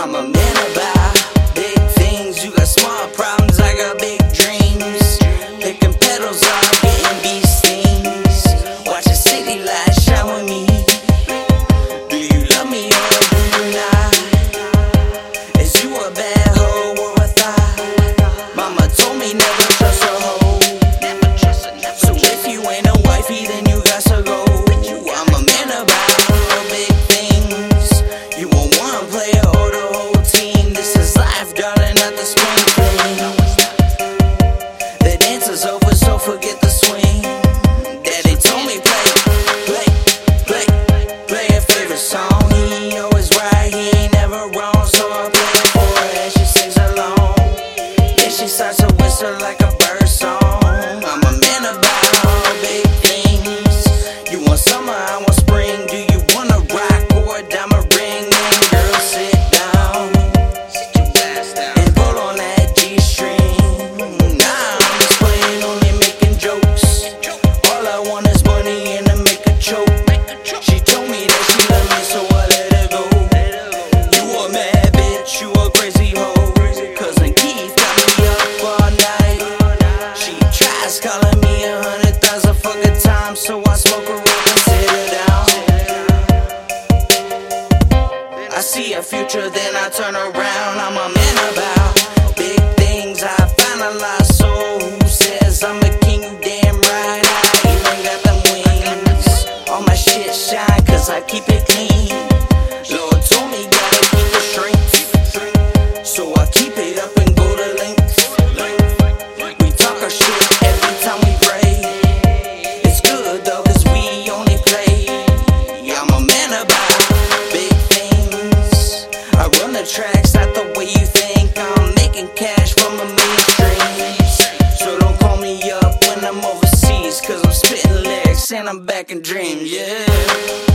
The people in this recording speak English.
I'm a man about big things. You got small problems, I got big dreams. Picking petals off, getting bee stings. Watching city lights shine with me. Do you love me or do you not? Is you a bad hoe or a thought? Mama told me never. starts a whistle like a bird song. I see a future, then I turn around. I'm a man about. contracts, not the way you think. I'm making cash from a mainstream. So don't call me up when I'm overseas, cause I'm spitting lyrics and I'm back in dreams, yeah.